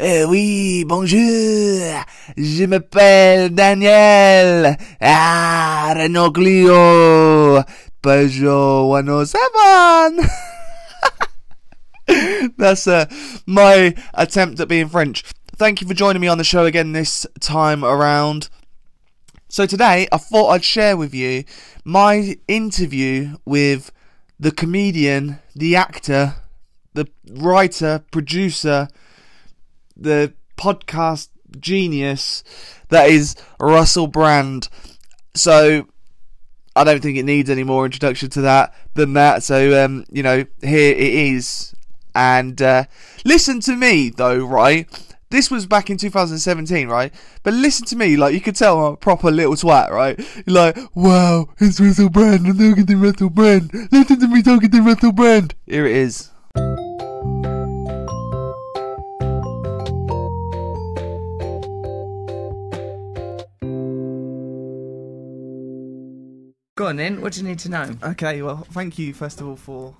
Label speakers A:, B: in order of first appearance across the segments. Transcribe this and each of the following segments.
A: Eh oui, bonjour. Je m'appelle Daniel. Ah, Renault Clio. Peugeot 107. That's uh, my attempt at being French. Thank you for joining me on the show again this time around. So today I thought I'd share with you my interview with the comedian, the actor, the writer, producer, the podcast genius that is Russell Brand. So I don't think it needs any more introduction to that than that. So um, you know, here it is. And uh, listen to me though, right? This was back in 2017, right? But listen to me, like you could tell I'm a proper little twat, right? Like, wow, it's Russell Brand, I'm talking to Russell Brand. Listen to me talking to Russell Brand. Here it is.
B: On then. What do you need to know?
C: Okay, well, thank you first of all for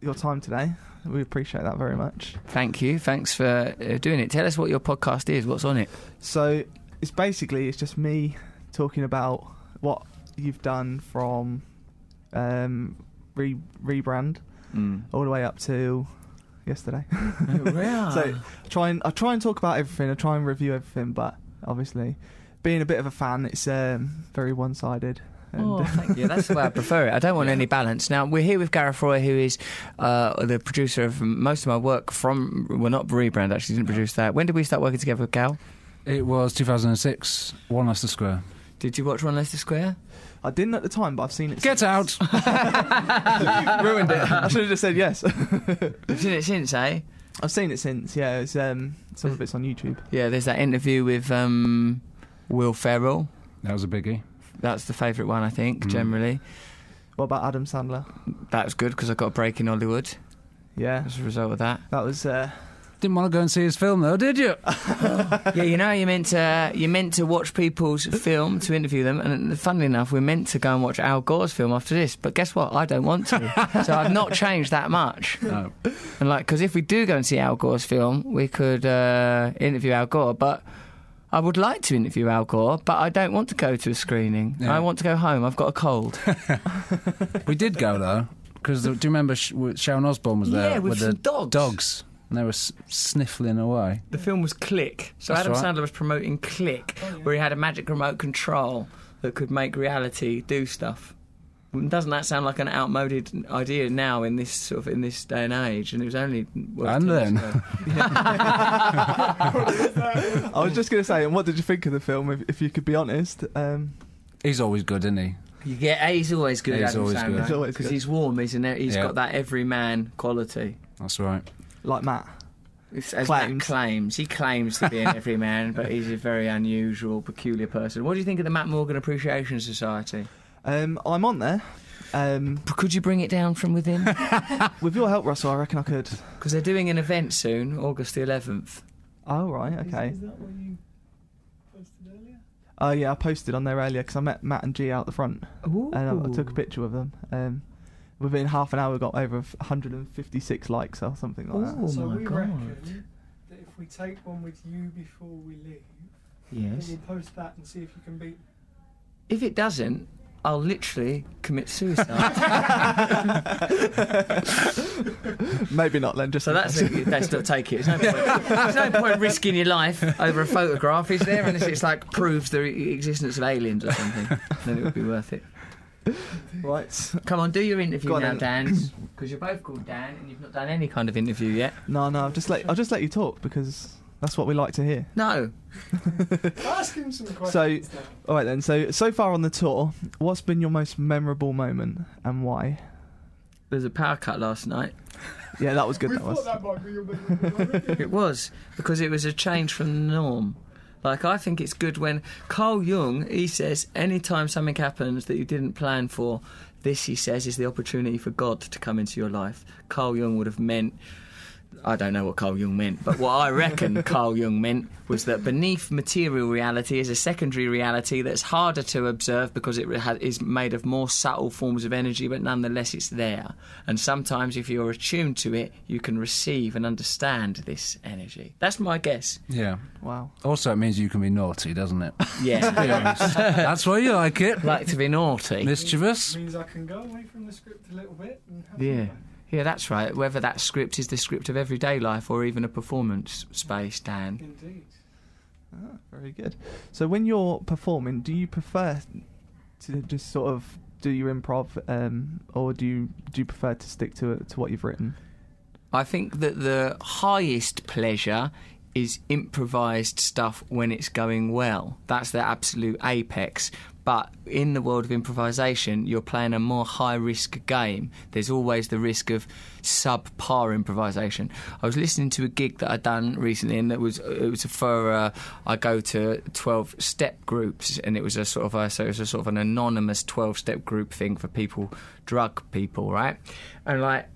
C: your time today. We appreciate that very much.
B: Thank you. Thanks for uh, doing it. Tell us what your podcast is. What's on it?
C: So it's basically it's just me talking about what you've done from um, re- rebrand
B: Mm.
C: all the way up to yesterday.
B: Oh,
C: so I try and I try and talk about everything. I try and review everything, but obviously, being a bit of a fan, it's um, very one-sided. And
B: Oh, thank you. That's the way I prefer it. I don't want any balance. Now, we're here with Gareth Roy, who is uh, the producer of most of my work from, well, not Rebrand, actually, didn't produce that. When did we start working together with Gal?
D: It was 2006, One Leicester Square.
B: Did you watch One Leicester Square?
C: I didn't at the time, but I've seen it.
D: Get out!
C: ruined it. I should have just said yes.
B: You've seen it since, eh?
C: I've seen it since. Yeah, it's um, some of it's on YouTube.
B: Yeah, there's that interview with um, Will Ferrell.
D: That was a biggie.
B: That's the favourite one, I think,
D: Mm.
B: generally.
C: What about Adam Sandler?
B: That was good because I got a break in Hollywood
C: Yeah,
B: as a result of that.
C: that was. Uh,
D: Didn't want to go and see his film though, did you?
B: yeah, you know, you meant to you meant to watch people's film to interview them, and funnily enough, we're meant to go and watch Al Gore's film after this. But guess what? I don't want to, so I've not changed that much.
D: No.
B: And like, because if we do go and see Al Gore's film, we could uh, interview Al Gore, but. I would like to interview Al Gore, but I don't want to go to a screening.
D: Yeah.
B: I want to go home. I've got a cold.
D: We did go though, because do you remember Sh- Sharon Osbourne was there
B: Yeah, with
D: the
B: some dogs.
D: dogs, and they were s- sniffling away.
B: The film was Click. So
D: That's
B: Adam
D: right.
B: Sandler was promoting Click, oh, where he had a magic remote control that could make reality do stuff. Doesn't that sound like an outmoded idea now in this sort of in this day and age? And it was only what,
D: And then.
C: I was just going to say, and what did you think of the film? If, if you could be honest, um,
D: He's always good, isn't he?
B: You get he's always good.
D: He's
B: Adam
D: always good.
B: Because
C: good.
B: he's warm, isn't he? He's
D: Yeah.
B: got that everyman quality.
D: That's right.
C: like Matt.
B: It's, as
C: Claims.
B: Matt claims, he claims to be an everyman, but he's a very unusual, peculiar person. What do you think of the Matt Morgan Appreciation Society?
C: Um, I'm on there. Um,
B: Could you bring it down from within?
C: with your help, Russell, I reckon I could.
B: Because they're doing an event soon, August the 11th.
C: Oh right, okay. Is, is that what you posted earlier? Oh yeah, I posted on there earlier because I met Matt and G out the front, and I, I took a picture with them. Um, within half an hour, we got over 156 likes or something like that.
B: Oh
E: so
B: my
E: we
B: God.
E: reckon that if we take one with you before we leave,
B: Yes.
E: we'll post that and see if you can beat.
B: If it doesn't, I'll literally commit suicide.
C: Maybe not then. Just
B: so that's it. Let's not take it. There's no, point, there's no point risking your life over a photograph, is there? Unless it's like proves the existence of aliens or something. then it would be worth it.
C: right.
B: Come on, do your interview now,
C: then.
B: Dan. Because you're both called Dan and you've not done any kind of interview yet.
C: No, no. I'll just let I'll just let you talk because that's what we like to hear.
B: No.
E: Ask him some questions.
C: So-
E: then.
C: All right then. So so far on the tour, what's been your most memorable moment and why?
B: There's a power cut last night.
C: Yeah, that was good.
E: we
C: That
E: thought
C: was.
E: that might be your bit.
B: It was because it was a change from the norm. Like I think it's good when Carl Jung he says anytime something happens that you didn't plan for, this he says is the opportunity for God to come into your life. Carl Jung would have meant I don't know what Carl Jung meant, but what I reckon Carl Jung meant was that beneath material reality is a secondary reality that's harder to observe because it ha- is made of more subtle forms of energy, but nonetheless it's there. And sometimes, if you're attuned to it, you can receive and understand this energy. That's my guess.
D: Yeah.
C: Wow.
D: Also, it means you can be naughty, doesn't it?
B: Yeah,
D: That's why you like it.
B: like to be naughty.
D: Mischievous.
E: means I can go away from the script a little bit and have
B: Yeah.
E: fun.
B: Yeah, that's right. Whether that script is the script of everyday life or even a performance space, Dan.
E: Indeed.
C: Ah, very good. So when you're performing, do you prefer to just sort of do your improv, um, or do you do you prefer to stick to to what you've written?
B: I think that the highest pleasure is improvised stuff when it's going well. That's the absolute apex. But in the world of improvisation, you're playing a more high risk game. There's always the risk of subpar improvisation. I was listening to a gig that I'd done recently, and it was it was for uh, I go to twelve step groups, and it was a sort of a, so it was a sort of an anonymous twelve step group thing for people, drug people, right? And like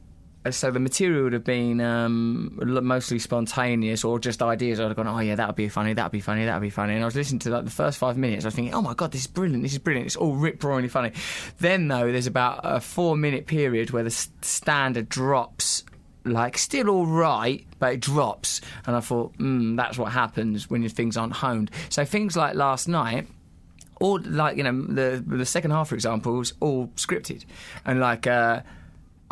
B: so the material would have been um, mostly spontaneous or just ideas. I'd have gone, oh yeah, that would be funny, that would be funny, that would be funny. And I was listening to like the first five minutes. I was thinking, oh my god, this is brilliant, this is brilliant. It's all rip roaringly funny. Then though, there's about a four minute period where the standard drops. Like still all right, but it drops, and I thought, mm, that's what happens when your things aren't honed. So things like last night, or like you know the the second half, for example, was all scripted, and like. Uh,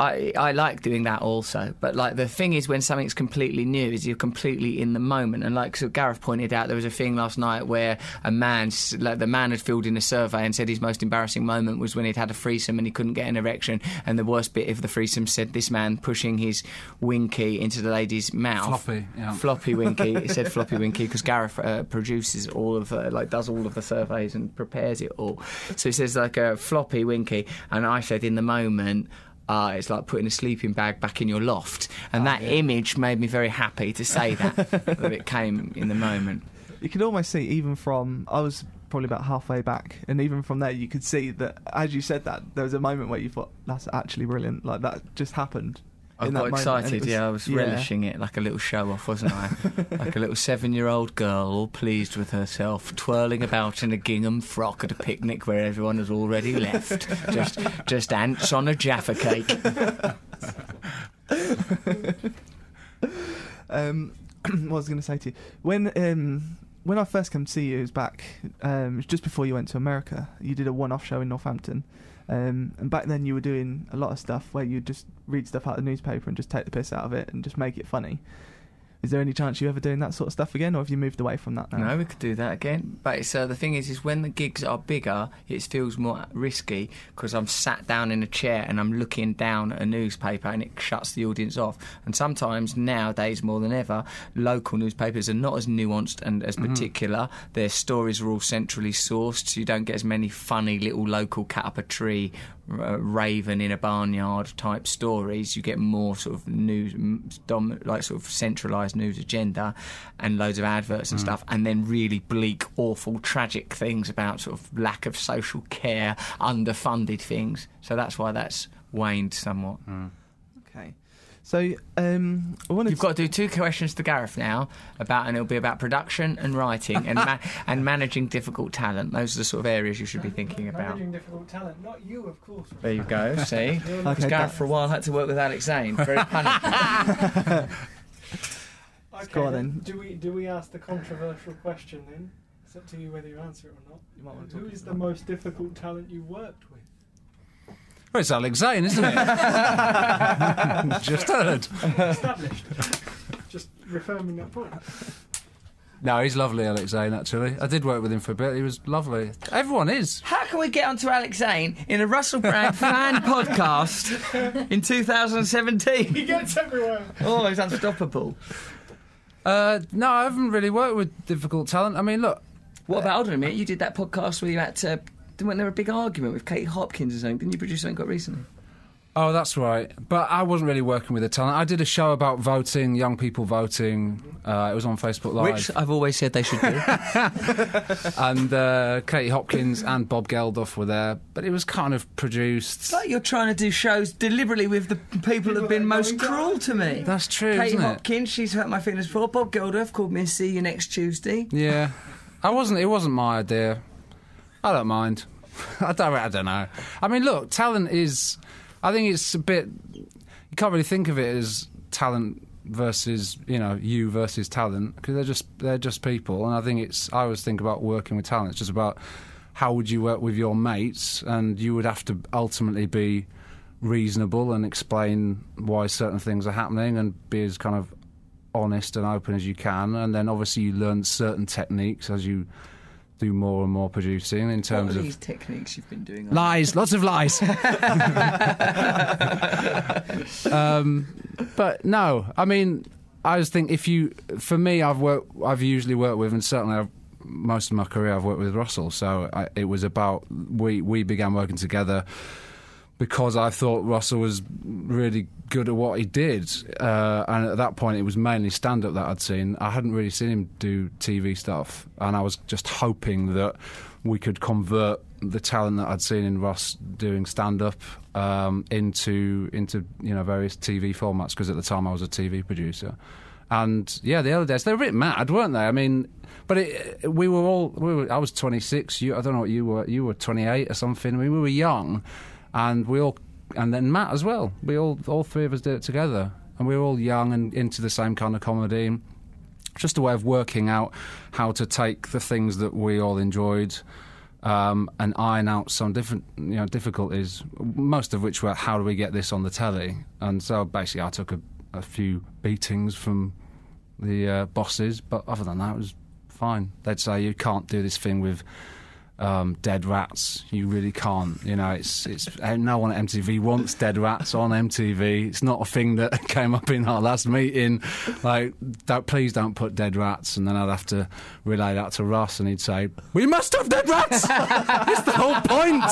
B: I, I like doing that also, but like the thing is, when something's completely new, is you're completely in the moment. And like so Gareth pointed out, there was a thing last night where a man, like the man had filled in a survey and said his most embarrassing moment was when he'd had a threesome and he couldn't get an erection. And the worst bit of the threesome said this man pushing his winky into the lady's mouth.
D: Floppy, yeah.
B: Floppy Winky. it said Floppy Winky because Gareth uh, produces all of uh, like does all of the surveys and prepares it all. So he says like a Floppy Winky, and I said in the moment. Uh, it's like putting a sleeping bag back in your loft, and that image made me very happy to say that that it came in the moment.
C: You could almost see even from I was probably about halfway back, and even from there, you could see that as you said that there was a moment where you thought that's actually brilliant, like that just happened.
B: I got
C: moment,
B: excited.
C: was-
B: yeah, I was
C: yeah.
B: relishing it like a little show off, wasn't I? like a little seven-year-old girl, all pleased with herself, twirling about in a gingham frock at a picnic where everyone has already left. just, just ants on a jaffa cake.
C: Um, what was I going to say to you when um, when I first came to see you, it was back um, it was just before you went to America. You did a one-off show in Northampton, um, and back then you were doing a lot of stuff where you just read stuff out of the newspaper and just take the piss out of it and just make it funny. Is there any chance you ever doing that sort of stuff again, or have you moved away from that now?
B: No, we could do that again. But it's, uh, the thing is, is when the gigs are bigger, it feels more risky because I'm sat down in a chair and I'm looking down at a newspaper and it shuts the audience off. And sometimes nowadays, more than ever, local newspapers are not as nuanced and as particular. Their stories are all centrally sourced, so you don't get as many funny little local cat up a tree, uh, raven in a barnyard type stories. You get more sort of news, like sort of centralised news agenda, and loads of adverts and stuff, and then really bleak, awful, tragic things about sort of lack of social care, underfunded things. So that's why that's waned somewhat.
C: Okay. So um, I wanted
B: You've got to do two questions to Gareth now about, and it'll be about production and writing and ma- and managing difficult talent. Those are the sort of areas you should be thinking about.
E: Managing difficult talent, not you, of course.
B: There you go. See, Because
C: Okay,
B: Gareth
C: that-
B: for a while had to work with Alex Zane. Very punny.
E: Okay,
C: Go on then.
E: Do we do we ask the controversial question then? It's up to you whether you answer it or not.
C: You might want to
E: Who
C: talk
E: is the most difficult talent you worked with?
D: Well, it's Alex Zane, isn't it? Just heard.
E: Established. Just reaffirming that point.
D: No, he's lovely, Alex Zane, actually. I did work with him for a bit. He was lovely. Everyone is.
B: How can we get onto Alex Zane in a Russell Brand fan podcast in 2017?
E: He gets everywhere.
B: Oh, he's unstoppable.
D: Uh, no, I haven't really worked with difficult talent. I mean, look,
B: What about, hold on you did that podcast where you had to, when there was a big argument with Kate Hopkins or something, didn't you produce something quite recently?
D: Oh, that's right. But I wasn't really working with the talent. I did a show about voting, young people voting. Uh, it was on Facebook Live.
B: Which I've always said they should do.
D: and uh, Katie Hopkins and Bob Geldof were there. But it was kind of produced.
B: It's like you're trying to do shows deliberately with the people who've been most cruel to me.
D: That's true,
B: Katie
D: isn't it?
B: Hopkins, she's hurt my feelings before. Bob Geldof called me and see you next Tuesday.
D: Yeah, I wasn't. It wasn't my idea. I don't mind. I don't. I don't know. I mean, look, talent is. I think it's a bit. You can't really think of it as talent versus you know you versus talent because they're just they're just people. And I think it's. I always think about working with talent. It's just about how would you work with your mates, and you would have to ultimately be reasonable and explain why certain things are happening and be as kind of honest and open as you can. And then obviously you learn certain techniques as you do more and more producing in
B: What
D: terms of
B: these techniques you've been doing?
D: lies, lots of lies. um, but no, I mean, I just think if you, for me, I've worked, I've usually worked with, and certainly I've, most of my career I've worked with Russell. So I, it was about we we began working together because I thought Russell was really good at what he did. Uh, and at that point, it was mainly stand up that I'd seen. I hadn't really seen him do TV stuff. And I was just hoping that we could convert the talent that I'd seen in Russ doing stand up um, into into you know various TV formats because at the time I was a TV producer. And yeah, the other days they were a bit mad, weren't they? I mean, but it, we were all we were, I was 26. You, I don't know what you were. You were 28 or something. I mean, we were young, and we all and then Matt as well. We all all three of us did it together, and we were all young and into the same kind of comedy. Just a way of working out how to take the things that we all enjoyed um, and iron out some different you know difficulties. Most of which were how do we get this on the telly? And so basically, I took a, a few beatings from the uh, bosses, but other than that, it was fine. They'd say you can't do this thing with um, dead rats. You really can't. You know, it's it's uh, no one at MTV wants dead rats on MTV. It's not a thing that came up in our last meeting. Like, don't, please don't put dead rats. And then I'd have to relay that to Russ, and he'd say, "We must have dead rats. it's the whole point."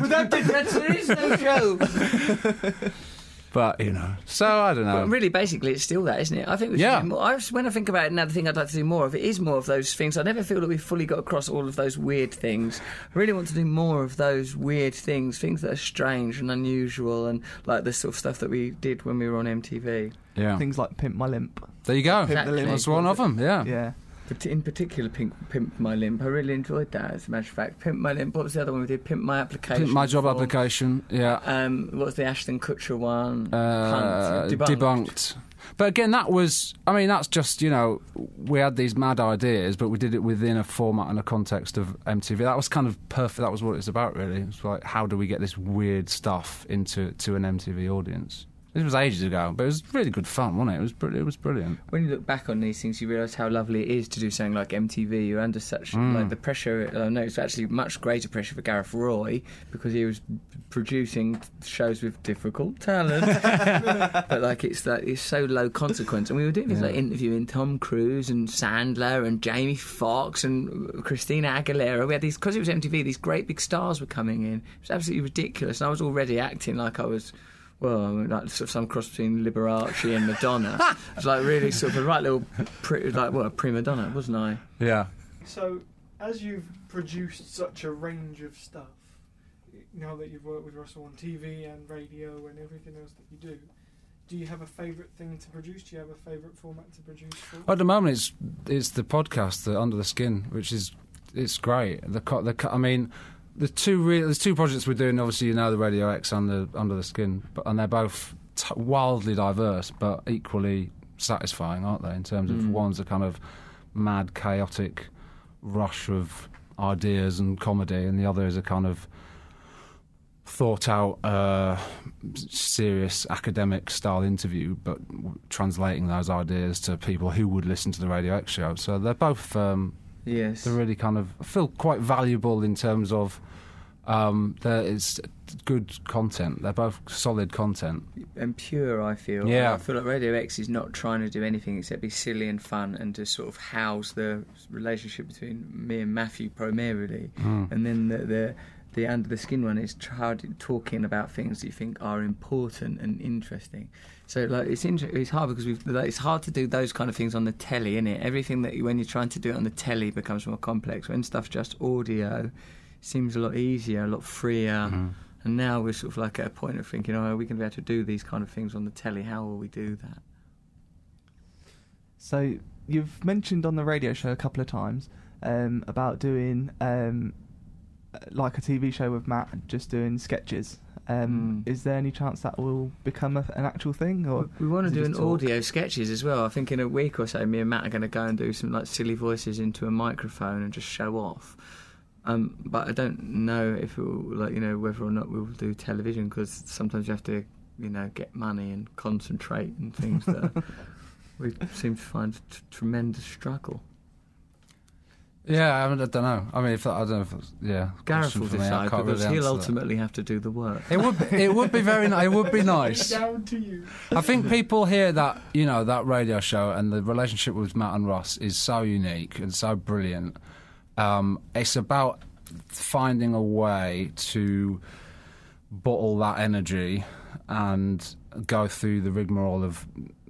B: Without dead rats, there is no show.
D: But you know, so I don't know.
B: But really, basically, it's still that, isn't it? I think we should
D: Yeah.
B: do more. I, was- when I think about it now, the thing I'd like to do more of it is more of those things. I never feel that we've fully got across all of those weird things. I really want to do more of those weird things, things that are strange and unusual, and like the sort of stuff that we did when we were on MTV.
D: yeah,
C: Things like Pimp My Limp.
D: there you go.
B: Pimp the Limp.
D: That's one of them. Yeah.
C: Yeah.
B: But in particular, Pimp, Pimp My Limp. I really enjoyed that, as a matter of fact. Pimp My Limp. What was the other one we did? Pimp My Application.
D: Pimp my job
B: for-
D: application. Yeah.
B: Um, what was the Ashton Kutcher one?
D: uh,
B: Hunt,
D: debunked. But again, that was, I mean, that's just, you know, we had these mad ideas, but we did it within a format and a context of MTV. That was kind of perfect. That was what it's about, really. It's like, how do we get this weird stuff into to an MTV audience? This was ages ago, but it was really good fun, wasn't it? It was, br- it was brilliant.
B: When you look back on these things, you realise how lovely it is to do something like MTV. You're under such
D: Mm.
B: like the pressure. I know it's actually much greater pressure for Gareth Roy because he was producing shows with difficult talent. but like it's like it's so low consequence, and we were doing things
D: Yeah.
B: like interviewing Tom Cruise and Sandler and Jamie Foxx and Christina Aguilera. We had these because it was MTV. These great big stars were coming in. It was absolutely ridiculous, and I was already acting like I was. Well, I mean, like sort of some cross between Liberace and Madonna. it was like really sort of a right little, pri- like well, a prima donna, wasn't I?
D: Yeah.
E: So, as you've produced such a range of stuff, now that you've worked with Russell on TV and radio and everything else that you do, do you have a favourite thing to produce? Do you have a favourite format to produce for?
D: At the moment, it's it's the podcast, the Under the Skin, which is it's great. The co- the co- I mean, the two re- there's two projects we're doing. Obviously, you know the Radio X and the Under the Skin, but and they're both t- wildly diverse, but equally satisfying, aren't they? In terms of
B: Mm.
D: one's a kind of mad, chaotic rush of ideas and comedy, and the other is a kind of thought out, uh, serious academic style interview, but w- translating those ideas to people who would listen to the Radio X show. So they're both um,
B: Yes.
D: they're really kind of feel quite valuable in terms of um, there is good content. They're both solid content.
B: and pure. I feel.
D: Yeah.
B: I feel like Radio X is not trying to do anything except be silly and fun and to sort of house the relationship between me and Matthew primarily,
D: Mm.
B: and then the the the under the skin one is try talking about things that you think are important and interesting. So like it's inter- it's hard because we've like, it's hard to do those kind of things on the telly, isn't it? Everything that you, when you're trying to do it on the telly becomes more complex. When stuff's just audio, it seems a lot easier, a lot freer. And now we're sort of like at a point of thinking, oh, are we going to be able to do these kind of things on the telly? How will we do that?
C: So you've mentioned on the radio show a couple of times um, about doing um, like a TV show with Matt, just doing sketches. Um,
B: Mm.
C: Is there any chance that will become a, an actual thing, or
B: We want to do an
C: talk?
B: audio sketches as well. I think in a week or so, me and Matt are going to go and do some like silly voices into a microphone and just show off. Um, but I don't know if it will, like you know whether or not we'll do television because sometimes you have to you know get money and concentrate and things that we seem to find t- tremendous struggle.
D: Yeah, I, mean, I don't know. I mean, if I don't know if it's, yeah.
B: Gareth will
D: I
B: decide because
D: really
B: he'll
D: answer that.
B: ultimately have to do the work.
D: It would be, it would be very ni- it would be nice.
E: Down to you.
D: I think people hear that you know that radio show and the relationship with Matt and Ross is so unique and so brilliant. Um, it's about finding a way to bottle that energy and go through the rigmarole of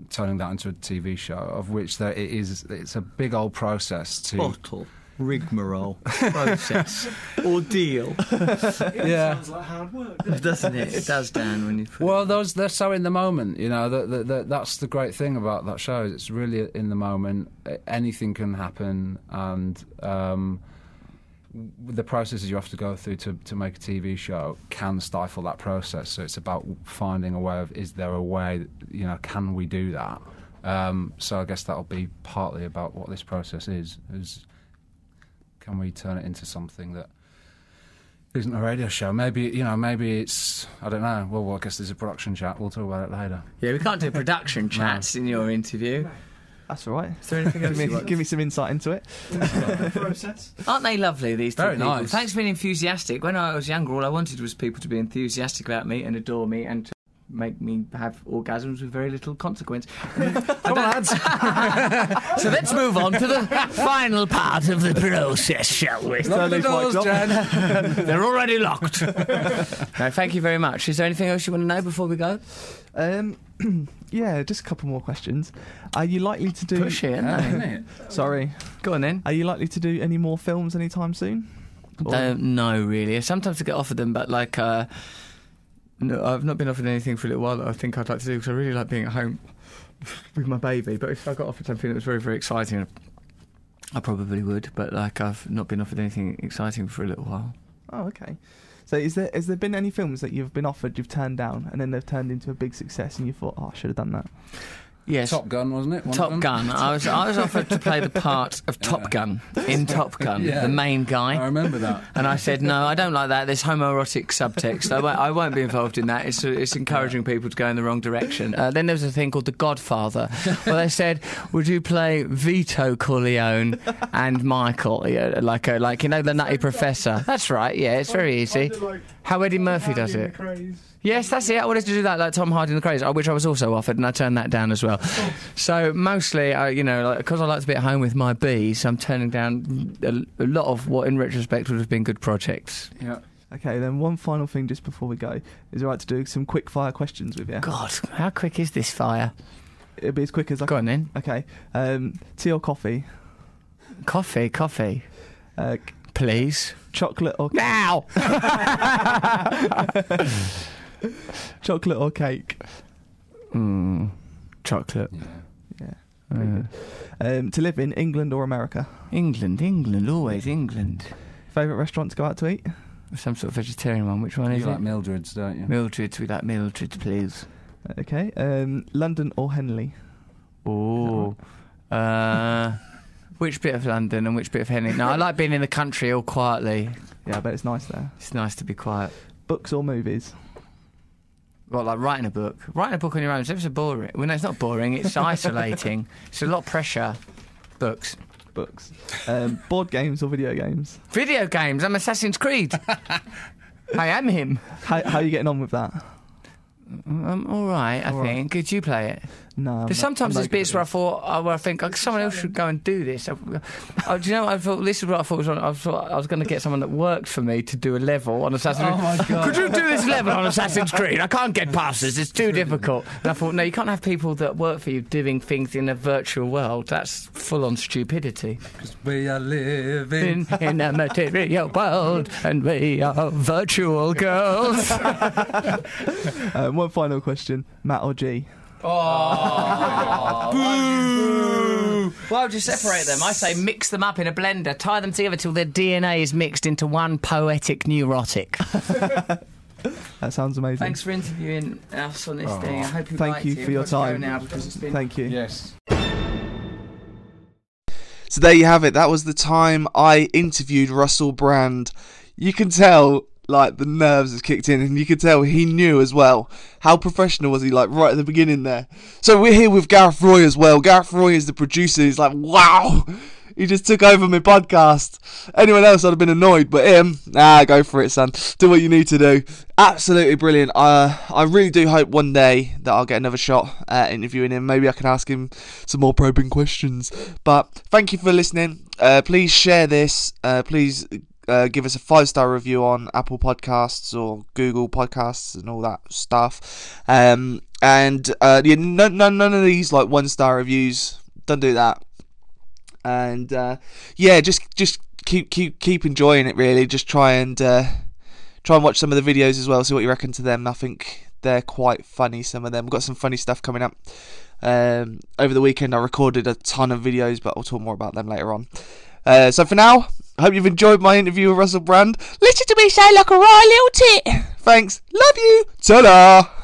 D: turning that into a TV show, of which there it is. It's a big old process to.
B: Bottle, rigmarole, process, ordeal,
E: It
D: Yeah.
E: sounds like hard work. doesn't it?
B: it? It does, Dan. When you put
D: Well, those they're so in the moment, you know. That, that, that that's the great thing about that show. is It's really in the moment. Anything can happen, and um, the processes you have to go through to to make a TV show can stifle that process. So it's about finding a way of is there a way, you know, can we do that? Um, so I guess that'll be partly about what this process is. Is can we turn it into something that isn't a radio show. Maybe you know, maybe it's I don't know. Well, well I guess there's a production chat. We'll talk about it later.
B: Yeah, we can't do production chats in your interview.
C: that's all right?
B: Is there anything
C: give me give me some insight into it.
B: Aren't they lovely, these two
D: Very
B: people?
D: nice.
B: Thanks for being enthusiastic. When I was younger, all I wanted was people to be enthusiastic about me and adore me and to make me have orgasms with very little consequence. Come on, so let's move on to the final part of the process, shall we?
C: Turn these mics off.
B: They're already locked. no, thank you very much. Is there anything else you want to know before we go?
C: Um, yeah, just a couple more questions. Are you likely to do?
B: Push it, isn't it?
C: Sorry.
B: Go on then.
C: Are you likely to do any more films anytime soon? Or-
B: Don't know really. Sometimes I get offered them, but like, uh, no, I've not been offered anything for a little while that I think I'd like to do because I really like being at home with my baby. But if I got offered something that was very, very exciting, I probably would. But like, I've not been offered anything exciting for a little while.
C: Oh, okay. So, is there has there been any films that you've been offered, you've turned down, and then they've turned into a big success, and you thought, oh, I should have done that?
B: Yes.
D: Top Gun, wasn't it? One
B: Top? Gun. I was I was offered to play the part of Top
D: Yeah.
B: Gun in Top Gun,
D: Yeah.
B: the main guy.
D: I remember that.
B: And I said, no, I don't like that. There's homoerotic subtext. I won't, I won't be involved in that. It's, it's encouraging people to go in the wrong direction. Uh, then there was a thing called The Godfather, where they said, would you play Vito Corleone and Michael? Yeah, like, a, like, you know, the Nutty Professor. That's right, yeah, it's very easy.
E: Under, like,
B: How Eddie Murphy
E: Hardy
B: does it. Yes, that's it. I wanted to do that like Tom Hardy in the Crazy, which I was also offered, and I turned that down as well. So mostly, I, you know, because I like to be at home with my bees, I'm turning down a, a lot of what, in retrospect, would have been good projects.
D: Yeah.
C: Okay, then one final thing just before we go. Is it right to do some quick fire questions with you?
B: God, how quick is this fire?
C: It'll be as quick as I
B: Go on then.
C: Okay. Um, tea or coffee?
B: Coffee, coffee,
C: Uh, c-
B: please.
C: chocolate or
B: Now!
C: chocolate or cake?
B: mm, chocolate.
D: Yeah.
C: Yeah.
B: Uh,
C: Um, to live in England or America?
B: England, England, always England.
C: Favorite restaurant to go out to eat?
B: Some sort of vegetarian one. Which one is it?
D: You
B: is
D: like
B: it?
D: Mildred's, don't you?
B: Mildred's. We like Mildred's, please.
C: Okay. Um, London or Henley?
B: Oh. Uh, which bit of London and which bit of Henley? No, I like being in the country all quietly.
C: Yeah, I bet it's nice there.
B: It's nice to be quiet.
C: Books or movies?
B: Well, like writing a book. Writing a book on your own is ever so boring. Well, no, it's not boring. It's isolating. It's a lot of pressure. Books.
C: Books. Um, board games or video games?
B: Video games. I'm Assassin's Creed. I am him.
C: How, how are you getting on with that?
B: I'm all right, I
C: All right.
B: think. Could you play it?
C: No. I'm
B: There's
C: not- I'm
B: sometimes
C: not
B: there's
C: good
B: bits
C: at
B: where I thought, oh, where I think like, someone else should go and do this. I, oh, do you know? What I thought this is what I thought was. On, I thought I was going to get someone that worked for me to do a level on Assassin's.
D: Oh my God.
B: Could you do this level on Assassin's Creed? I can't get past this. It's too difficult. And I thought, no, you can't have people that work for you doing things in a virtual world. That's full on stupidity.
D: We are living.
B: In, in a material world, and we are virtual girls.
C: Um, one final question, Matt or G? Oh.
B: Boo! Why would you separate them? I say mix them up in a blender, tie them together till their DNA is mixed into one poetic neurotic.
C: That sounds amazing.
B: Thanks for interviewing us on this
D: Oh.
B: thing. I hope you
C: Thank
B: liked
C: you
B: it.
C: for your
B: We've got to go
C: time.
B: now because it's been
C: Thank you.
D: Yes.
A: So there you have it. That was the time I interviewed Russell Brand. You can tell, like, the nerves has kicked in, and you could tell he knew as well. How professional was he, like, right at the beginning there? So we're here with Gareth Roy as well. Gareth Roy is the producer. He's like, wow, he just took over my podcast. Anyone else, I'd have been annoyed, but him, nah, go for it, son. Do what you need to do. Absolutely brilliant. Uh, I really do hope one day that I'll get another shot at interviewing him. Maybe I can ask him some more probing questions. But thank you for listening. Uh, please share this. Uh, please uh, give us a five star review on Apple Podcasts or Google Podcasts and all that stuff. Um, and uh, yeah, no, no, none of these like one star reviews. Don't do that. And uh, yeah, just just keep keep keep enjoying it. Really, just try and uh, try and watch some of the videos as well. See what you reckon to them. I think they're quite funny. Some of them. We've got some funny stuff coming up. Um, over the weekend, I recorded a ton of videos, but I'll talk more about them later on. Uh, so for now, I hope you've enjoyed my interview with Russell Brand. Listen to me say like a right little tit. Thanks. Love you. Ta-da.